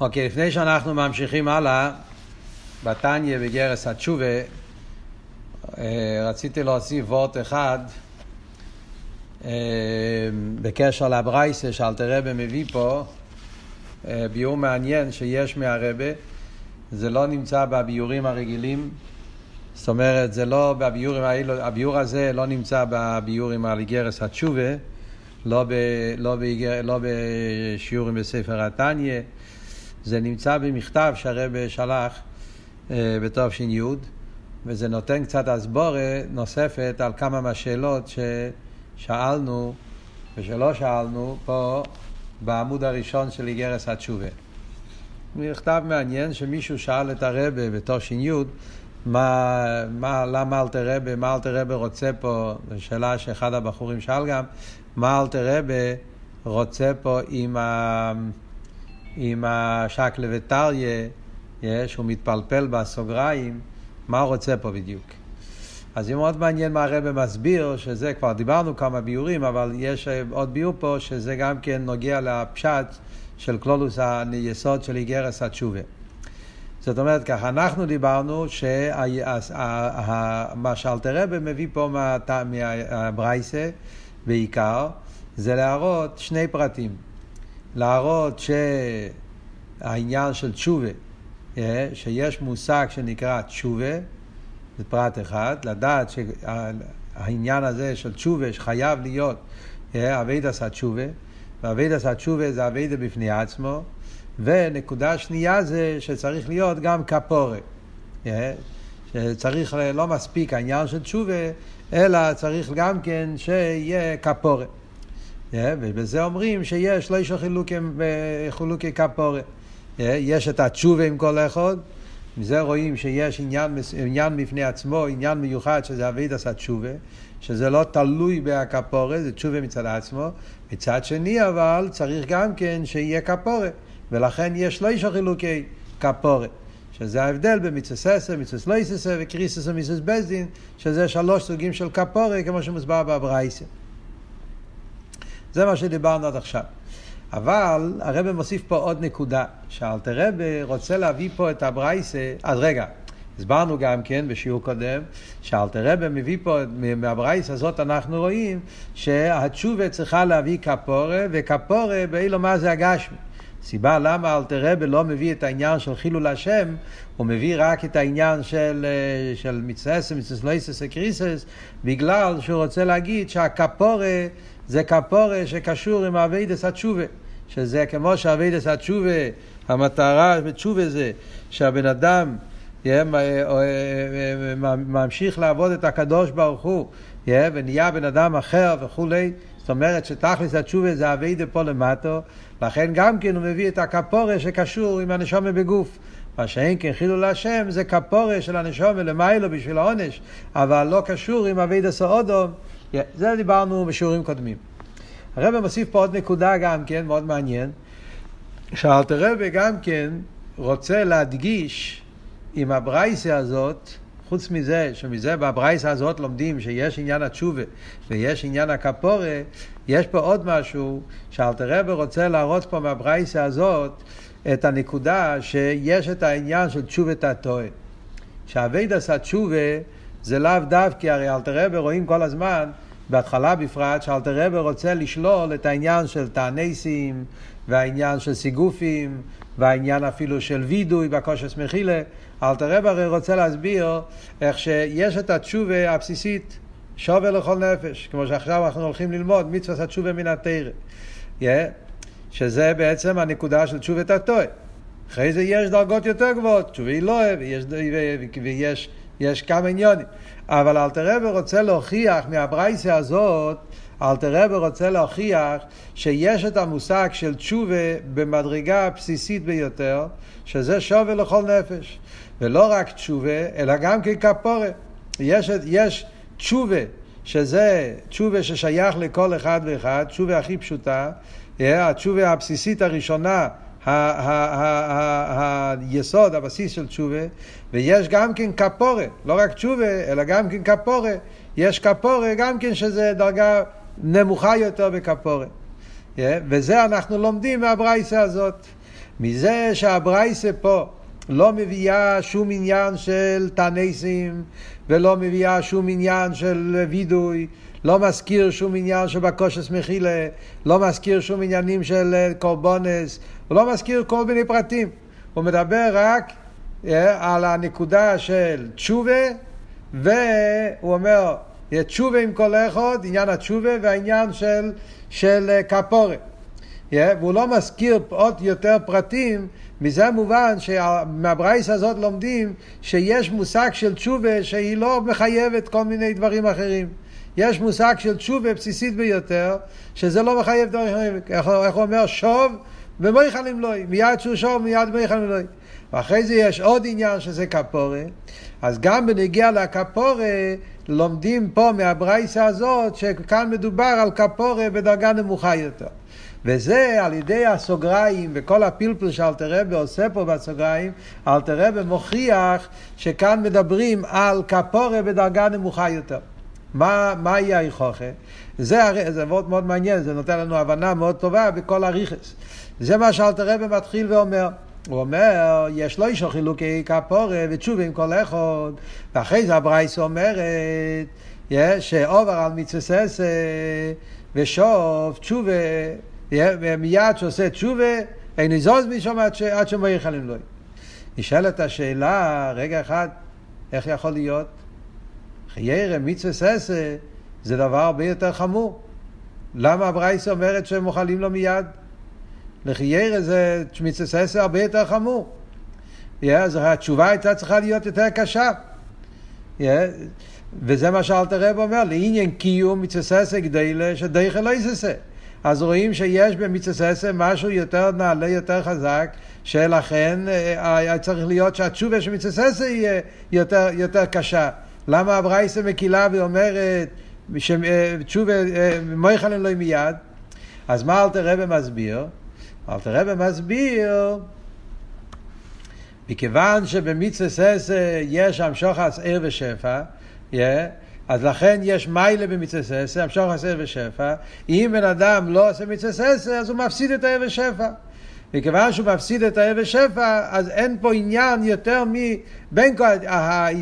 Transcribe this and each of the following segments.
אוקיי, לפני שאנחנו ממשיכים הלאה, בתניא בגרס התשובה, אה, רציתי להוסיף וורט אחד אה, בקשר לברייסה שאלתרבה מביא פה, אה, ביור מעניין שיש מהרבה, זה לא נמצא בביורים הרגילים, זאת אומרת, זה לא בביורים האלו, הביור הזה לא נמצא בביורים על גרס התשובה, לא, ב, לא, בגר, לא בשיעורים בספר התניא. זה נמצא במכתב שהרבא שלח אה, בתש"י, וזה נותן קצת הסבורה נוספת על כמה מהשאלות ששאלנו ושלא שאלנו פה בעמוד הראשון של איגרס התשובה. מכתב מעניין שמישהו שאל את הרבה בתש"י מה, מה, למה אלתר רבה, מה אלתר רבה רוצה פה, זו שאלה שאחד הבחורים שאל גם, מה אלתר רבה רוצה פה עם ה... עם השקלה וטריה, שהוא מתפלפל בסוגריים, מה הוא רוצה פה בדיוק. אז זה מאוד מעניין מה הרב מסביר, שזה כבר דיברנו כמה ביורים, אבל יש עוד ביור פה שזה גם כן נוגע לפשט של כלולוס היסוד של איגרס התשובה. זאת אומרת ככה, אנחנו דיברנו שמה שאלתרבה מביא פה מהברייסה בעיקר, זה להראות שני פרטים. להראות שהעניין של תשובה, אה, שיש מושג שנקרא תשובה, זה פרט אחד, לדעת שהעניין הזה של תשובה שחייב להיות אה, אבייד עשה תשובה, ואבייד עשה תשובה זה אביידה בפני עצמו, ונקודה שנייה זה שצריך להיות גם כפורה. אה, שצריך, לא מספיק העניין של תשובה, אלא צריך גם כן שיהיה כפורה. ובזה אומרים שיש לא יש חילוקי כפורת. יש את התשובה עם כל אחד, מזה רואים שיש עניין, עניין בפני עצמו, עניין מיוחד שזה אבית עשה תשובה, שזה לא תלוי בהכפורת, זה תשובה מצד עצמו. מצד שני אבל צריך גם כן שיהיה כפורת, ולכן יש לא יש חילוקי כפורת. שזה ההבדל בין מצססה, מצס לויססה וקריססה ומצס בזדין, שזה שלוש סוגים של כפורת, כמו שמוסבר בברייסה. זה מה שדיברנו עד עכשיו. אבל הרב מוסיף פה עוד נקודה, שאלתר רב רוצה להביא פה את הברייסה, אז רגע, הסברנו גם כן בשיעור קודם, שאלתר רב מביא פה, מהברייסה הזאת אנחנו רואים שהתשובה צריכה להביא כפורה, וכפורה באילו מה זה הגשמי. סיבה למה אלטער רבי לא מביא את העניין של חילול השם, הוא מביא רק את העניין של, של מצסס, מצסס לויסס וקריסס, בגלל שהוא רוצה להגיד שהכפרה זה כפרה שקשור עם עבודת התשובה. שזה כמו שעבודת התשובה, המטרה בתשובה זה שהבן אדם אה, אה, ממשיך לעבוד את הקדוש ברוך הוא ונהיה בן אדם אחר וכולי. זאת אומרת שתכלס התשובה זה אביידה פה למטו, לכן גם כן הוא מביא את הכפורה שקשור עם הנשומה בגוף. מה שאין כן חילול השם זה כפורה של הנשומה למיילו בשביל העונש, אבל לא קשור עם אביידה סעודום. זה דיברנו בשיעורים קודמים. הרב מוסיף פה עוד נקודה גם כן, מאוד מעניין, שאלתר רבי גם כן רוצה להדגיש עם הברייסה הזאת, חוץ מזה, שמזה בברייסה הזאת לומדים שיש עניין התשובה ויש עניין הכפורה, יש פה עוד משהו שאלתר רבי רוצה להראות פה מהברייסה הזאת את הנקודה שיש את העניין של תשובת הטועה. שהאביידס התשובה זה לאו דווקא, הרי אלתר רבי רואים כל הזמן בהתחלה בפרט, שאלתר רבי רוצה לשלול את העניין של תענסים, והעניין של סיגופים, והעניין אפילו של וידוי בקושס מחילה. אלתר רבי הרי רוצה להסביר איך שיש את התשובה הבסיסית, שווה לכל נפש, כמו שעכשיו אנחנו הולכים ללמוד, מצווה התשובה מן התרא. Yeah, שזה בעצם הנקודה של תשובת הטועה. אחרי זה יש דרגות יותר גבוהות, תשובה היא לא ויש, ויש יש כמה עניונים. אבל אלתר רבי רוצה להוכיח מהברייסה הזאת, אלתר רבי רוצה להוכיח שיש את המושג של תשובה במדרגה הבסיסית ביותר, שזה שווה לכל נפש. ולא רק תשובה, אלא גם ככפורה. יש, יש תשובה, שזה תשובה ששייך לכל אחד ואחד, תשובה הכי פשוטה, התשובה הבסיסית הראשונה היסוד, הבסיס של תשובה, ויש גם כן כפורה, לא רק תשובה, אלא גם כן כפורה. יש כפורה גם כן שזה דרגה נמוכה יותר בכפורה. וזה אנחנו לומדים מהברייסה הזאת. מזה שהברייסה פה לא מביאה שום עניין של תנסים ולא מביאה שום עניין של וידוי, לא מזכיר שום עניין של בקושס מחילה, לא מזכיר שום עניינים של קורבונס, הוא לא מזכיר כל מיני פרטים. הוא מדבר רק אה, על הנקודה של תשובה, והוא אומר, תשובה עם כל אחד, עניין התשובה והעניין של, של אה, כפורת. Yeah, והוא לא מזכיר עוד יותר פרטים, מזה מובן שמהברייס הזאת לומדים שיש מושג של תשובה שהיא לא מחייבת כל מיני דברים אחרים. יש מושג של תשובה בסיסית ביותר, שזה לא מחייב דברים אחרים. איך הוא אומר? שוב ומויכל למלוי. מיד שהוא שוב, מיד מויכל למלוי. ואחרי זה יש עוד עניין שזה כפורה. אז גם בנגיע לכפורה, לומדים פה מהברייסה הזאת, שכאן מדובר על כפורה בדרגה נמוכה יותר. וזה על ידי הסוגריים וכל הפלפל שאלתר רבי עושה פה בסוגריים, אלתר רבי מוכיח שכאן מדברים על כפורה בדרגה נמוכה יותר. מה, מהי היכוכה? זה, זה מאוד מאוד מעניין, זה נותן לנו הבנה מאוד טובה בכל הריכס. זה מה שאלתר רבי מתחיל ואומר. הוא אומר, יש לו אישו חילוקי כפורה ותשובה עם כל אחד, ואחרי זה הברייס אומרת, שעובר על מצווה ושוב תשובה מיד שעושה תשובה, אין יזוז משום עד שמויך עליהם לא. נשאלת השאלה, רגע אחד, איך יכול להיות? חיירה מצווה ססה זה דבר הרבה יותר חמור. למה הברייס אומרת שהם מוכלים לו מיד? לחיירה זה מצווה ססה הרבה יותר חמור. Yeah, אז התשובה הייתה צריכה להיות יותר קשה. Yeah, וזה מה שאלתר רב אומר, לעניין קיום מצווה ססה גדלה שדייכל לא יססה. אז רואים שיש במצווה משהו יותר נעלה, יותר חזק, שלכן אה, היה צריך להיות שהתשובה של מצווה יהיה יותר, יותר קשה. למה הברייסה מקילה ואומרת שתשובה אה, מויכל אלוהים מיד? אז מה אלתר רבי מסביר? אלתר רבי מסביר מכיוון שבמצווה יש המשוך ער ושפע, אז לכן יש מיילה במצווה ססה, המשוך עשה ושפע. אם בן אדם לא עושה מצווה ססה, אז הוא מפסיד את הערב ושפע. מכיוון שהוא מפסיד את הערב ושפע, אז אין פה עניין יותר מ... בין כל...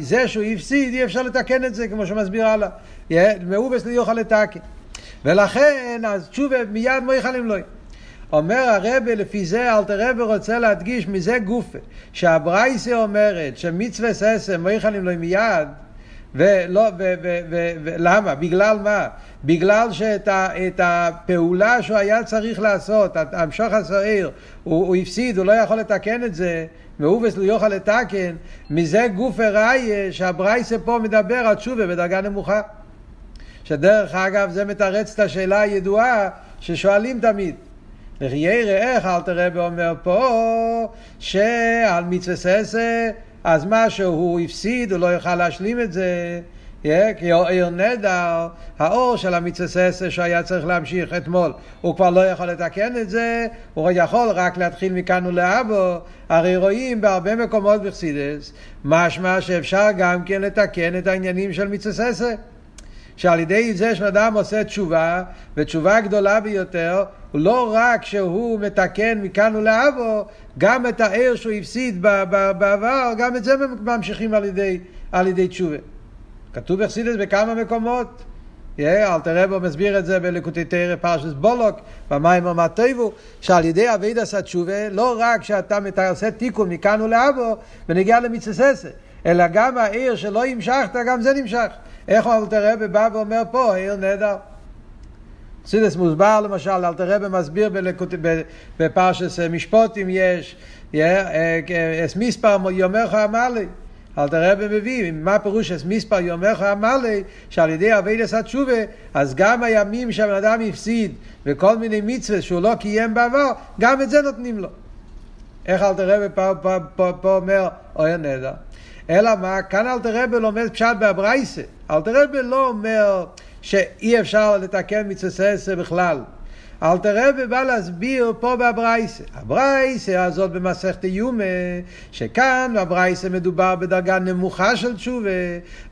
זה שהוא הפסיד, אי אפשר לתקן את זה, כמו שמסביר הלאה. מאובס לא יוכל לתקן. ולכן, אז תשובה מיד מויכלים לו. אומר הרבה, לפי זה אלתר רבי רוצה להדגיש מזה גופה, שהברייסה אומרת שמצווה ססה מויכלים לו מיד, ולא, ו, ו, ו, ו, למה? בגלל מה? בגלל שאת ה, הפעולה שהוא היה צריך לעשות, המשוך הסוער, הוא, הוא הפסיד, הוא לא יכול לתקן את זה, מאובס לא יוכל לתקן, מזה גוף הראיה שהברייסה פה מדבר על תשובה בדרגה נמוכה. שדרך אגב זה מתרץ את השאלה הידועה ששואלים תמיד. יראה איך אלתר רבי אומר פה שעל מצווה ססה אז מה שהוא הפסיד, הוא לא יוכל להשלים את זה. כי עיר נדר, האור של המצווה שהיה צריך להמשיך אתמול, הוא כבר לא יכול לתקן את זה, הוא יכול רק להתחיל מכאן ולהבו. הרי רואים בהרבה מקומות בחסידס, משמע שאפשר גם כן לתקן את העניינים של מצווה שעל ידי זה שאדם עושה תשובה, ותשובה גדולה ביותר, לא רק שהוא מתקן מכאן ולאבו, גם את העיר שהוא הפסיד בעבר, גם את זה ממשיכים על ידי, על ידי תשובה. כתוב בחסידס בכמה מקומות. אלתר רבו מסביר את זה בלקוטי תרא פרשס בולוק, במים המטויבו, שעל ידי אביד עשה תשובה, לא רק שאתה עושה תיקון מכאן ולאבו ונגיע למצססה, אלא גם העיר שלא המשכת, גם זה נמשך. איך אלתר רבי בא ואומר פה, העיר נהדר. חסידס מוסבר למשל, אלתר רבי מסביר בפרשס משפוטים יש, אס מספר יומך אמר לי. אלתר רבי מביא, מה פירוש אס מספר יומך אמר לי, שעל ידי אבידס התשובה, אז גם הימים שהבן אדם הפסיד, וכל מיני מצוות שהוא לא קיים בעבר, גם את זה נותנים לו. איך אלתר רבי פה, פה, פה, פה אומר, אוי נהדר. אלא מה, כאן אלתר רבי לומד פשט באברייסה. אלתר רבי לא אומר שאי אפשר לתקן מצווה בכלל. אלתר רבי בא להסביר פה בברייסה. הברייסה הזאת במסכת איומה, שכאן בברייסה מדובר בדרגה נמוכה של תשובה,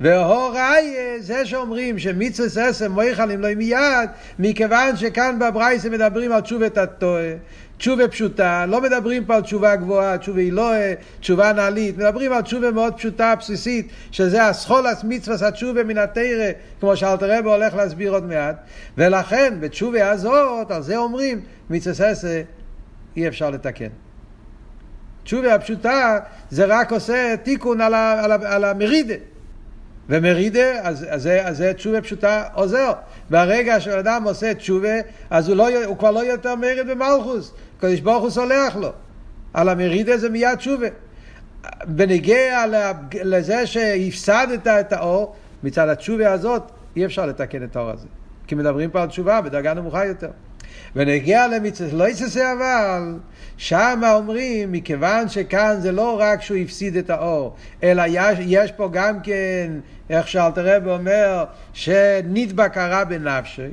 והוראי זה שאומרים שמצווה ססם מויכלים לא מיד, מכיוון שכאן בברייסה מדברים על תשובת הטועה. תשובה פשוטה, לא מדברים פה על תשובה גבוהה, תשובה אלוהה, תשובה נעלית, מדברים על תשובה מאוד פשוטה, בסיסית, שזה הסחולס מצווה התשובה מן התרא, כמו שאלתר רבי הולך להסביר עוד מעט, ולכן בתשובה הזאת, על זה אומרים, מצווה ססה אי אפשר לתקן. תשובה הפשוטה זה רק עושה תיקון על, ה, על, ה, על המרידה. ומרידה, אז, אז, אז זה תשובה פשוטה עוזר. ברגע שאדם עושה תשובה, אז הוא, לא, הוא כבר לא יותר מרד במלכוס. הקדוש ברוך הוא סולח לו. על המרידה זה מיד תשובה. בנגיע לזה שהפסדת את האור, מצד התשובה הזאת, אי אפשר לתקן את האור הזה. כי מדברים פה על תשובה בדרגה נמוכה יותר. ונגיע למצווה לא יצא אבל, שם אומרים, מכיוון שכאן זה לא רק שהוא הפסיד את האור, אלא יש, יש פה גם כן, איך שאלתר רב אומר, שנדבק הרע בנפשי,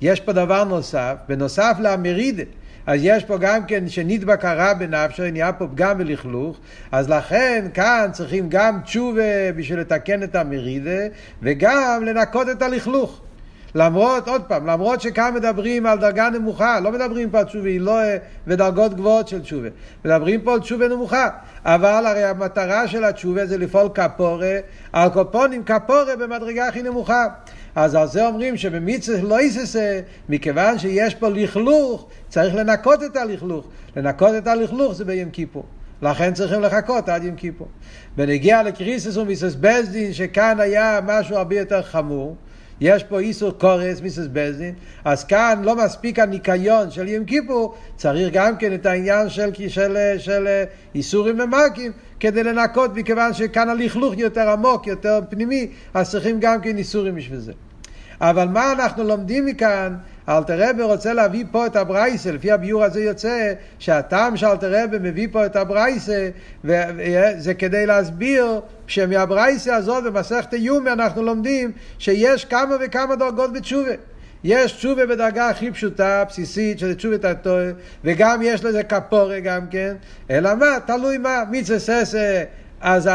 יש פה דבר נוסף, בנוסף למרידה. אז יש פה גם כן שנדבק הרע בנפשו, נהיה פה פגם ולכלוך, אז לכן כאן צריכים גם תשובה בשביל לתקן את המרידה, וגם לנקות את הלכלוך. למרות, עוד פעם, למרות שכאן מדברים על דרגה נמוכה, לא מדברים פה על תשובה לא ודרגות גבוהות של תשובה, מדברים פה על תשובה נמוכה, אבל הרי המטרה של התשובה זה לפעול כפורה, על קופונים כפורה במדרגה הכי נמוכה. אז על זה אומרים שבמצווה לא יססה, מכיוון שיש פה לכלוך, צריך לנקות את הלכלוך. לנקות את הלכלוך זה ביום כיפור. לכן צריכים לחכות עד יום כיפור. בנגיע לקריסוס ומיסוס בזדין, שכאן היה משהו הרבה יותר חמור, יש פה איסור קורס, מיסוס בזדין, אז כאן לא מספיק הניקיון של יום כיפור, צריך גם כן את העניין של, של, של, של איסורים ומקים, כדי לנקות, מכיוון שכאן הלכלוך יותר עמוק, יותר פנימי, אז צריכים גם כן איסורים בשביל זה. אבל מה אנחנו לומדים מכאן? אלתר רבי רוצה להביא פה את הברייסה, לפי הביור הזה יוצא שהטעם שאלתר רבי מביא פה את הברייסה, וזה כדי להסביר שמהברייסה הזאת במסכת איומי אנחנו לומדים שיש כמה וכמה דרגות בתשובה. יש תשובה בדרגה הכי פשוטה, בסיסית, שזה תשובת הטועה, וגם יש לזה כפורה גם כן, אלא מה? תלוי מה, מיצה ססה אז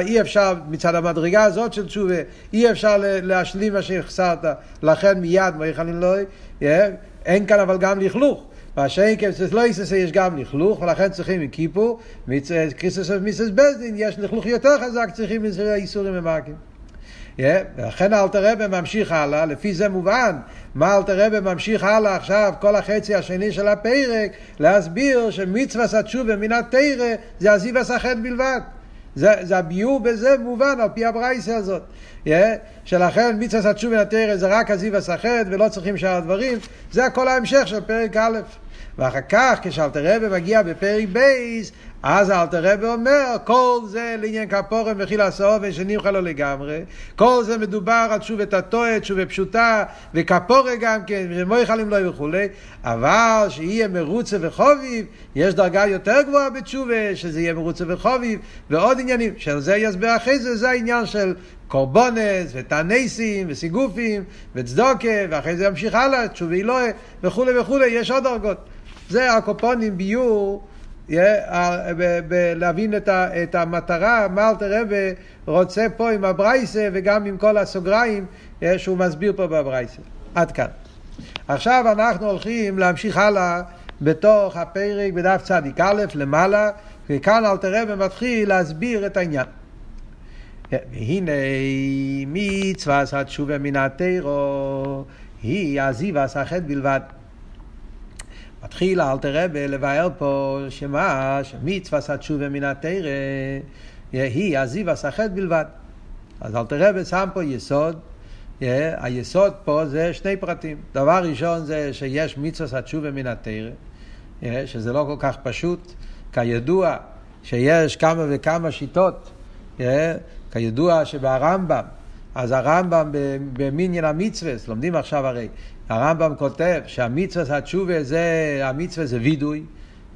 אי אפשר, מצד המדרגה הזאת של תשובה, אי אפשר להשלים מה שהחסרת, לכן מיד מויכלין לוי, אין כאן אבל גם לכלוך. והשאין כבסס לא יססה יש גם לכלוך, ולכן צריכים עם כיפור, קריסוס ומיסס בזדין, יש לכלוך יותר חזק, צריכים איסורים ומאקים. ולכן אלתר רבי ממשיך הלאה, לפי זה מובן, מה אלתר רבי ממשיך הלאה עכשיו, כל החצי השני של הפרק, להסביר שמצווה התשובה מן התרא זה עזיב הסחט בלבד. זה, זה הביור בזה מובן על פי הברייסה הזאת. Yeah, שלכן מצווה התשובה לתרא זה רק הזיו הסחט ולא צריכים שאר הדברים, זה הכל ההמשך של פרק א'. ואחר כך כשאלתר רבי מגיע בפרק בייס, אז אלתר רבי אומר, כל זה לעניין כפורם וחיל הסעובן שנמחה לו לגמרי, כל זה מדובר על תשובת הטועה, תשובה פשוטה, וכפורה גם כן, ומויכלים לו וכולי, אבל שיהיה מרוצה וחוביב, יש דרגה יותר גבוהה בתשובה, שזה יהיה מרוצה וחוביב, ועוד עניינים, שעל זה יסבר אחרי זה, זה העניין של קורבונס, ותנסים, וסיגופים, וצדוקה, ואחרי זה ימשיך הלאה, תשובה אלוהי, וכולי וכולי, יש עוד דרגות. זה הקופונים ביור, להבין את המטרה, מה אלתר רבי רוצה פה עם הברייסה וגם עם כל הסוגריים שהוא מסביר פה בברייסה. עד כאן. עכשיו אנחנו הולכים להמשיך הלאה בתוך הפרק בדף צדיק א' למעלה, וכאן אלתר רבי מתחיל להסביר את העניין. והנה מצווה התשובה מן התירו היא עזיבה סחט בלבד. מתחיל אלתר רבי לבאר פה שמה, שמצווה התשובה מן התרא היא עזיבה סחט בלבד. אז אלתר רבי שם פה יסוד, היסוד פה זה שני פרטים. דבר ראשון זה שיש מצווה התשובה מן התרא, שזה לא כל כך פשוט, כידוע שיש כמה וכמה שיטות, כידוע שבהרמב"ם, אז הרמב"ם במניין המצווה, לומדים עכשיו הרי, הרמב"ם כותב שהמצווה התשובה זה, המצווה זה וידוי,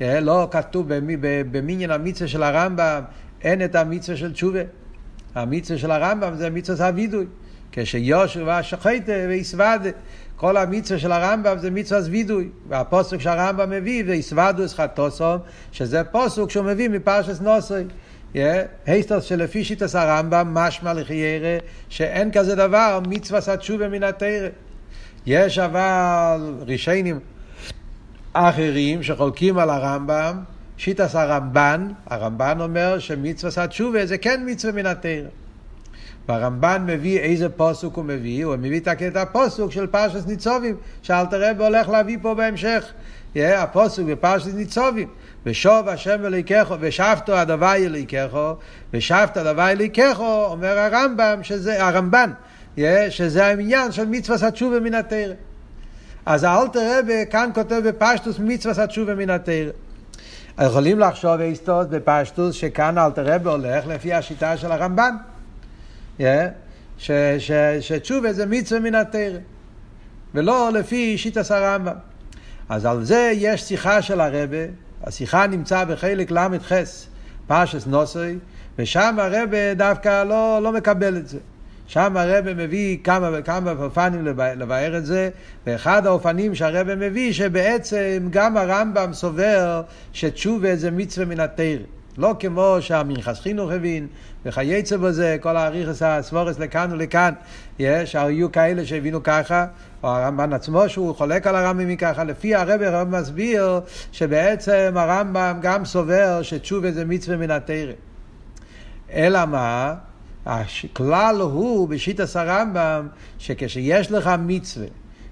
אה, לא כתוב במניין המצווה של הרמב"ם, אין את המצווה של תשובה. המצווה של הרמב"ם זה מצווה הווידוי. כשיושר והשחטה ויסוודה. כל המצווה של הרמב"ם זה מצווה וידוי. והפוסק שהרמב"ם מביא זה יסוודו אסחטוסום, שזה פוסק שהוא מביא מפרשס נוסוי. הייסטוס שלפי שיטס הרמב"ם משמע לחיירה שאין כזה דבר מצווה התשובה מן התרא. יש אבל רישיינים אחרים שחולקים על הרמב"ם, שיטס הרמב"ן, הרמב"ן אומר שמצווה התשובה זה כן מצווה מן התרא. והרמב"ן מביא איזה פוסוק הוא מביא, הוא מביא את הקטע הפוסוק של פרשת ניצובים, שאלתר רב הולך להביא פה בהמשך. Yeah, הפוסוק בפרשת ניצובים, ושוב השם אליקךו, ושבתו הדווי אליקךו, ושבת הדווי אליקךו, אומר הרמב"ם, שזה, הרמב"ן, שזה העניין של מצווה התשובה מן התרא. אז האלתר רב כאן כותב בפשטוס מצווה התשובה מן התרא. יכולים לחשוב איסטוס בפשטוס שכאן אלתר רב הולך לפי השיטה של הרמב"ן. שתשובה זה מצווה מן התרא, ולא לפי שיטת הרמב"ם. אז על זה יש שיחה של הרבה, השיחה נמצא בחלק ל"ח, פרשס נוסוי, ושם הרבה דווקא לא, לא מקבל את זה. שם הרבה מביא כמה וכמה אופנים לבאר את זה, ואחד האופנים שהרבה מביא שבעצם גם הרמב"ם סובר שתשובה זה מצווה מן התרא. לא כמו שהמנחס חינוך הבין, וכייצא בזה, כל האריכס הסבורס לכאן ולכאן, יש, היו כאלה שהבינו ככה, או הרמב"ן עצמו שהוא חולק על הרמב"ם מככה, לפי הרב הרב מסביר שבעצם הרמב"ם גם סובר שתשובה זה מצווה מן התרא. אלא מה? הכלל הוא בשיטת הרמב"ם שכשיש לך מצווה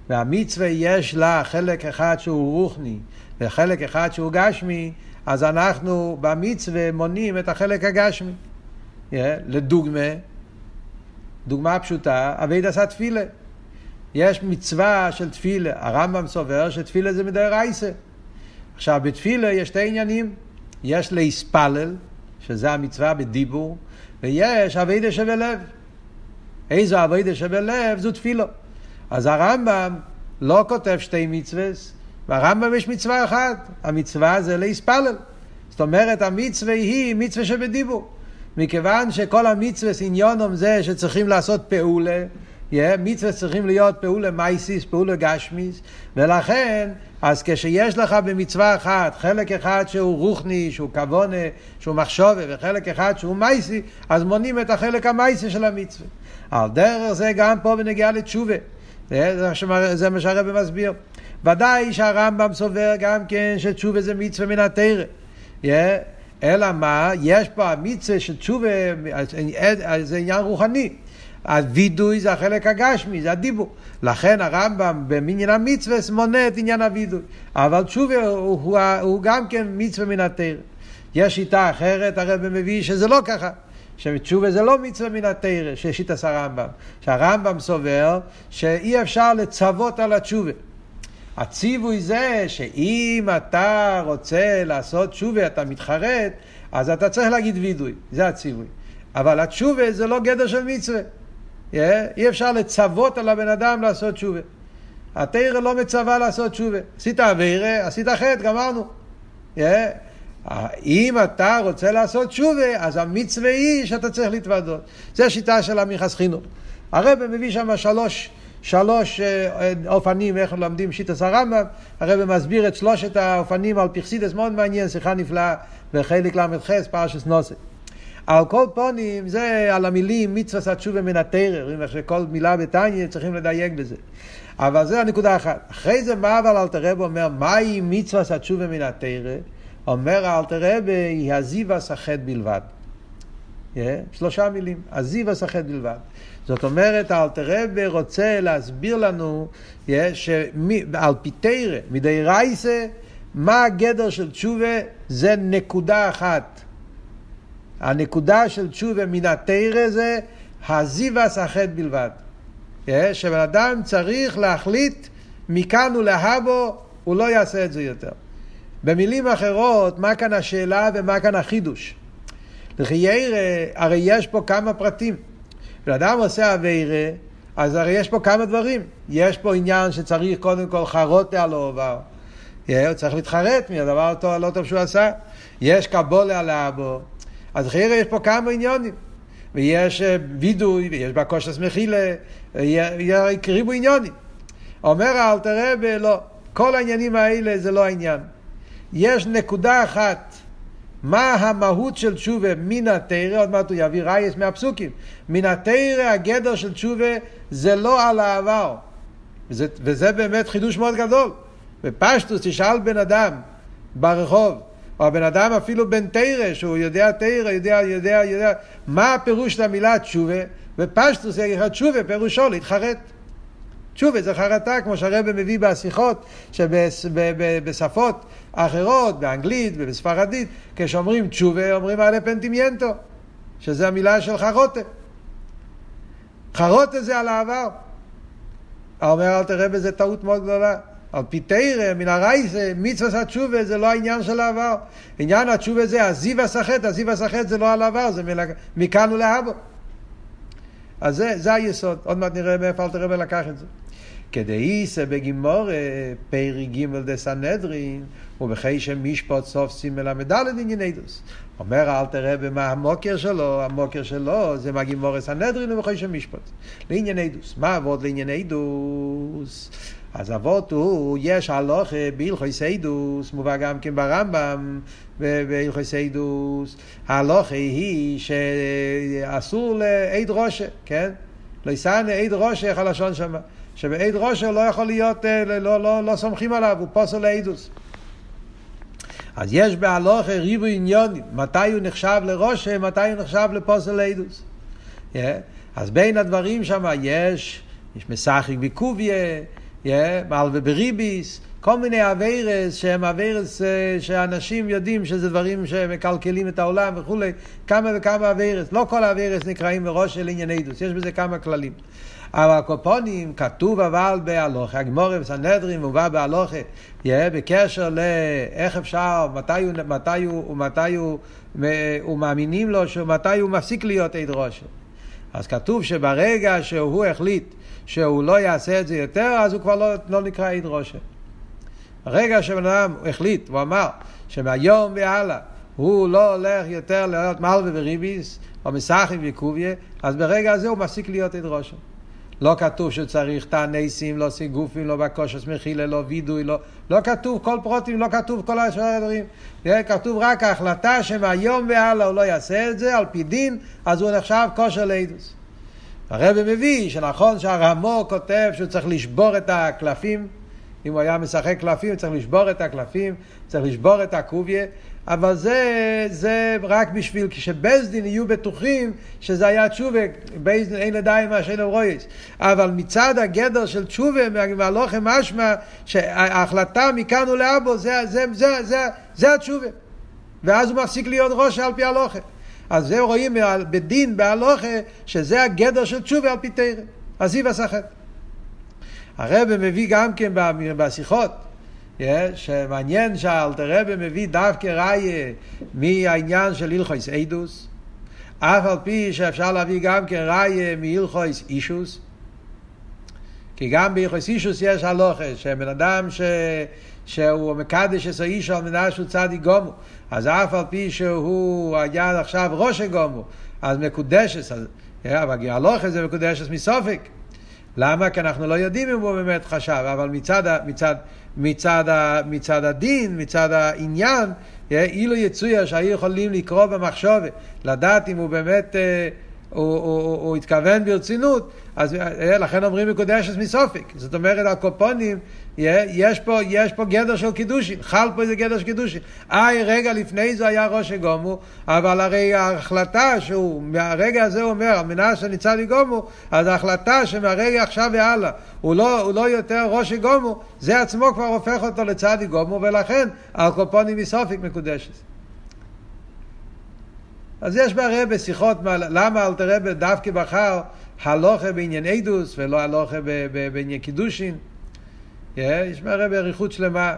והמצווה יש לה חלק אחד שהוא רוחני וחלק אחד שהוא גשמי אז אנחנו במצווה מונים את החלק הגשמי. Yeah, לדוגמה, דוגמה פשוטה, אבי עשה תפילה. יש מצווה של תפילה, הרמב"ם סובר שתפילה זה מדי רייסה. עכשיו, בתפילה יש שתי עניינים, יש להספלל, שזה המצווה בדיבור, ויש אבידה שבלב. איזו אבידה שבלב זו תפילו. אז הרמב"ם לא כותב שתי מצווס, ברמב"ם יש מצווה אחת, המצווה זה להספלל. זאת אומרת, המצווה היא מצווה שבדיבור. מכיוון שכל המצווה עניונום זה שצריכים לעשות פעולה, yeah, מצווה צריכים להיות פעולה מייסיס, פעולה גשמיס, ולכן, אז כשיש לך במצווה אחת חלק אחד שהוא רוחני, שהוא כבונה, שהוא מחשובה, וחלק אחד שהוא מייסי, אז מונים את החלק המייסי של המצווה. על דרך זה גם פה בנגיעה לתשובה. זה מה שהרבא מסביר. ודאי שהרמב"ם סובר גם כן שתשובה זה מצווה מן התרא. Yeah. אלא מה? יש פה המצווה של תשובה, זה עניין רוחני. הווידוי זה החלק הגשמי, זה הדיבור. לכן הרמב"ם במניין המצווה מונה את עניין הווידוי. אבל תשובה הוא, הוא, הוא, הוא גם כן מצווה מן התרא. יש שיטה אחרת, הרב מביא שזה לא ככה. שתשובה זה לא מצווה מן התרא, ששיטת הרמב"ם. שהרמב"ם סובר שאי אפשר לצוות על התשובה. הציווי זה שאם אתה רוצה לעשות תשובה, אתה מתחרט, אז אתה צריך להגיד וידוי, זה הציווי. אבל התשובה זה לא גדר של מצווה. אי אפשר לצוות על הבן אדם לעשות תשובה. התרא לא מצווה לעשות תשובה. עשית אבירה, עשית חטא, גמרנו. אם אתה רוצה לעשות תשובה, אז המצווה היא שאתה צריך להתוודות. זו השיטה של המכס חינוך. הרב מביא שם שלוש שלוש אה, אופנים איך לומדים שיטס הרמב"ם, הרב מסביר את שלושת האופנים על פרסידס מאוד מעניין, שיחה נפלאה בחלק ל"ח פרשס נוסף. על כל פונים זה על המילים מצווה התשובה מן איך שכל מילה בתניא צריכים לדייק בזה. אבל זה הנקודה אחת. אחרי זה מה אבל אלתר רב אומר, מהי מצווה התשובה מן התרא? אומר אלתר רב, היא הזיווה סחט בלבד. Yeah, שלושה מילים, הזיווה סחט בלבד. זאת אומרת, אלתרבה רוצה להסביר לנו שעל פי תרא, מדי רייסה, מה הגדר של תשובה? זה נקודה אחת. הנקודה של תשובה מן התרא זה הזיווס החטא בלבד. שבן אדם צריך להחליט מכאן ולהבו, הוא לא יעשה את זה יותר. במילים אחרות, מה כאן השאלה ומה כאן החידוש? לחיירא, הרי יש פה כמה פרטים. בן אדם עושה אביירה, אז הרי יש פה כמה דברים. יש פה עניין שצריך קודם כל חרוטה על העובר. הוא צריך להתחרט מהדבר הלא טוב שהוא עשה. יש קבולה על האבו. אז חיירה יש פה כמה עניונים. ויש אה, וידוי, ויש בקושס מחילה, יקריבו עניונים. אומר האלתר רבי, לא, כל העניינים האלה זה לא העניין. יש נקודה אחת מה המהות של תשובה מן התרא, עוד מעט הוא יביא רייס מהפסוקים. מן התרא הגדר של תשובה זה לא על העבר. וזה, וזה באמת חידוש מאוד גדול. בפשטוס תשאל בן אדם ברחוב, או הבן אדם אפילו בן תרא, שהוא יודע תרא, יודע, יודע, יודע, מה הפירוש של המילה תשובה? בפשטוס יגיד לך תשובה, פירושו להתחרט. תשובה זה חרטה, כמו שהרבא מביא בשיחות, שבשפות אחרות, באנגלית ובספרדית, כשאומרים תשובה, אומרים עלי פנטימיינטו, שזה המילה של חרוטה. חרוטה זה על העבר. אומר אל תראה בזה טעות מאוד גדולה. על פי תרא, מן הרייסה, מצווה התשובה זה לא העניין של העבר. עניין התשובה זה הזיו הסחט, הזיו הסחט זה לא על העבר, זה מכאן ולהבא. אז זה, זה היסוד. עוד מעט נראה מאיפה אל תראה לקח את זה. כדאיסא בגימור פרי גימל דסנהדרין ובחי משפוט סוף סימן ל"ד ענייני דוס. אומר אל תראה במה המוקר שלו, המוקר שלו זה מהגימור סנהדרין ובחי משפוט. לענייני דוס. מה עבוד לענייני דוס? אז אבות הוא, יש הלוכה בהלכוי סיידוס, מובא גם כן ברמב"ם בהלכוי סיידוס. ההלוכה היא שאסור לעד ראשה, כן? לא יסענה עד ראשה, איך הלשון שמה? שבעד ראשה לא יכול להיות, אה, לא, לא, לא, לא סומכים עליו, הוא פוסל לעדוס. אז יש בהלוכה ריבו עניונים, מתי הוא נחשב לראשה, מתי הוא נחשב לפוסל לעדוס. Yeah. אז בין הדברים שם יש, יש מסחק בקוביה, מעלווה בריביס, כל מיני אביירס שהם אביירס אה, שאנשים יודעים שזה דברים שמקלקלים את העולם וכולי, כמה וכמה אביירס, לא כל האביירס נקראים מראש של ענייני דוס, יש בזה כמה כללים. אבל הקופונים כתוב אבל בהלוכה, הגמורה בסנהדרין מובא בהלוכה, יהיה בקשר לאיך אפשר, מתי הוא, מתי הוא, ומתי הוא, הוא מאמינים לו, מתי הוא מפסיק להיות עד ראשו. אז כתוב שברגע שהוא החליט שהוא לא יעשה את זה יותר, אז הוא כבר לא, לא נקרא עד ראשו. ברגע שבן אדם החליט, הוא אמר שמהיום והלאה הוא לא הולך יותר להיות מלווה וריביס, או מסחים וקוביה, אז ברגע הזה הוא מפסיק להיות עד ראשו. לא כתוב שצריך תעניסים, לא סיגופים, לא בקושס מחילה, לא וידוי, לא, לא כתוב כל פרוטים, לא כתוב כל השאר הדברים. כתוב רק ההחלטה שמהיום והלאה הוא לא יעשה את זה על פי דין, אז הוא נחשב כושר לידוס. הרב מביא שנכון שהרמו כותב שהוא צריך לשבור את הקלפים, אם הוא היה משחק קלפים, צריך לשבור את הקלפים, צריך לשבור את הקוביה, אבל זה, זה רק בשביל כשבייסדין יהיו בטוחים שזה היה תשובה, בייסדין אין לדעי מה שאין רויס. אבל מצד הגדר של תשובה, מהלוכם משמע, שההחלטה מכאן ולאבו, זה, זה, זה, זה, זה התשובה. ואז הוא מפסיק להיות ראש על פי הלוכם. אז זה רואים בדין, בהלוכה, שזה הגדר של תשובה על פי תרא. עזיב הסחט. הרב מביא גם כן בשיחות, שמעניין שאלתר רבי מביא דווקא ראיה מהעניין של הלכויס אידוס, אף על פי שאפשר להביא גם כן ראיה מהלכויס אישוס, כי גם בהלכויס אישוס יש הלוכה, שבן אדם ש... שהוא מקדש את האיש על מנה שהוא צדיק גומו, אז אף על פי שהוא היה עכשיו ראש גומו, אז מקודשת, אז, אבל הלוכה זה מקודשת מסופק. למה? כי אנחנו לא יודעים אם הוא באמת חשב, אבל מצד, מצד, מצד, מצד הדין, מצד העניין, אילו יצויה שהיו יכולים לקרוא במחשובת, לדעת אם הוא באמת, אה, הוא, הוא, הוא, התכוון ברצינות, אז אה, לכן אומרים מקודשת מסופק. זאת אומרת, הקופונים יש פה, יש פה גדר של קידושין, חל פה איזה גדר של קידושין. איי, רגע לפני זה היה ראש גומו, אבל הרי ההחלטה שהוא, מהרגע הזה הוא אומר, על מנת שניצל לגומו, אז ההחלטה שמהרגע עכשיו והלאה, הוא לא, הוא לא יותר ראש גומו, זה עצמו כבר הופך אותו לצדיק גומו, ולכן הקופונים מסופיק מקודשת. אז יש בהרבה שיחות, למה אל תראה דווקא בחר הלוכה בעניין אידוס ולא הלוכה בעניין קידושין. יש מהרבה באריכות שלמה,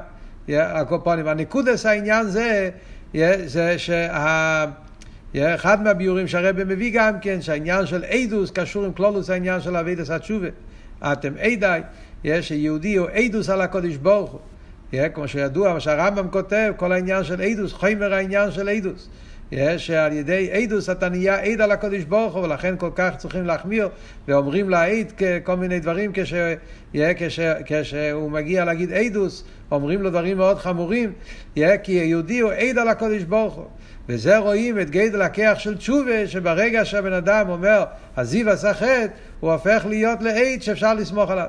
הקופונים. הנקודס העניין זה, זה שה... אחד מהביורים שהרבא מביא גם כן, שהעניין של אידוס קשור עם כלולוס העניין של אבידס התשובה. אתם עדי, שיהודי הוא אידוס על הקודש ברוך הוא. כמו שידוע, מה שהרמב"ם כותב, כל העניין של אידוס, חומר העניין של אידוס. שעל ידי עדוס אתה נהיה עד על הקודש ברוך הוא, ולכן כל כך צריכים להחמיר, ואומרים לעד כל מיני דברים כש, כש, כשהוא מגיע להגיד עדוס, אומרים לו דברים מאוד חמורים, כי יהודי הוא עד על הקודש ברוך הוא. וזה רואים את גדל הכח של תשובה, שברגע שהבן אדם אומר, הזיו עשה חטא, הוא הופך להיות לעד שאפשר לסמוך עליו.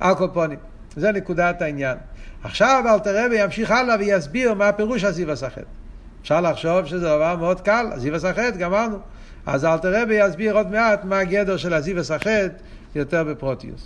על קופונים. זה נקודת העניין. עכשיו אלתר רבי ימשיך הלאה ויסביר מה הפירוש הזיו הסחט. אפשר לחשוב שזה דבר מאוד קל, הזיו הסחט, גמרנו. אז אלתר רבי יסביר עוד מעט מה הגדר של הזיו הסחט יותר בפרוטיוס.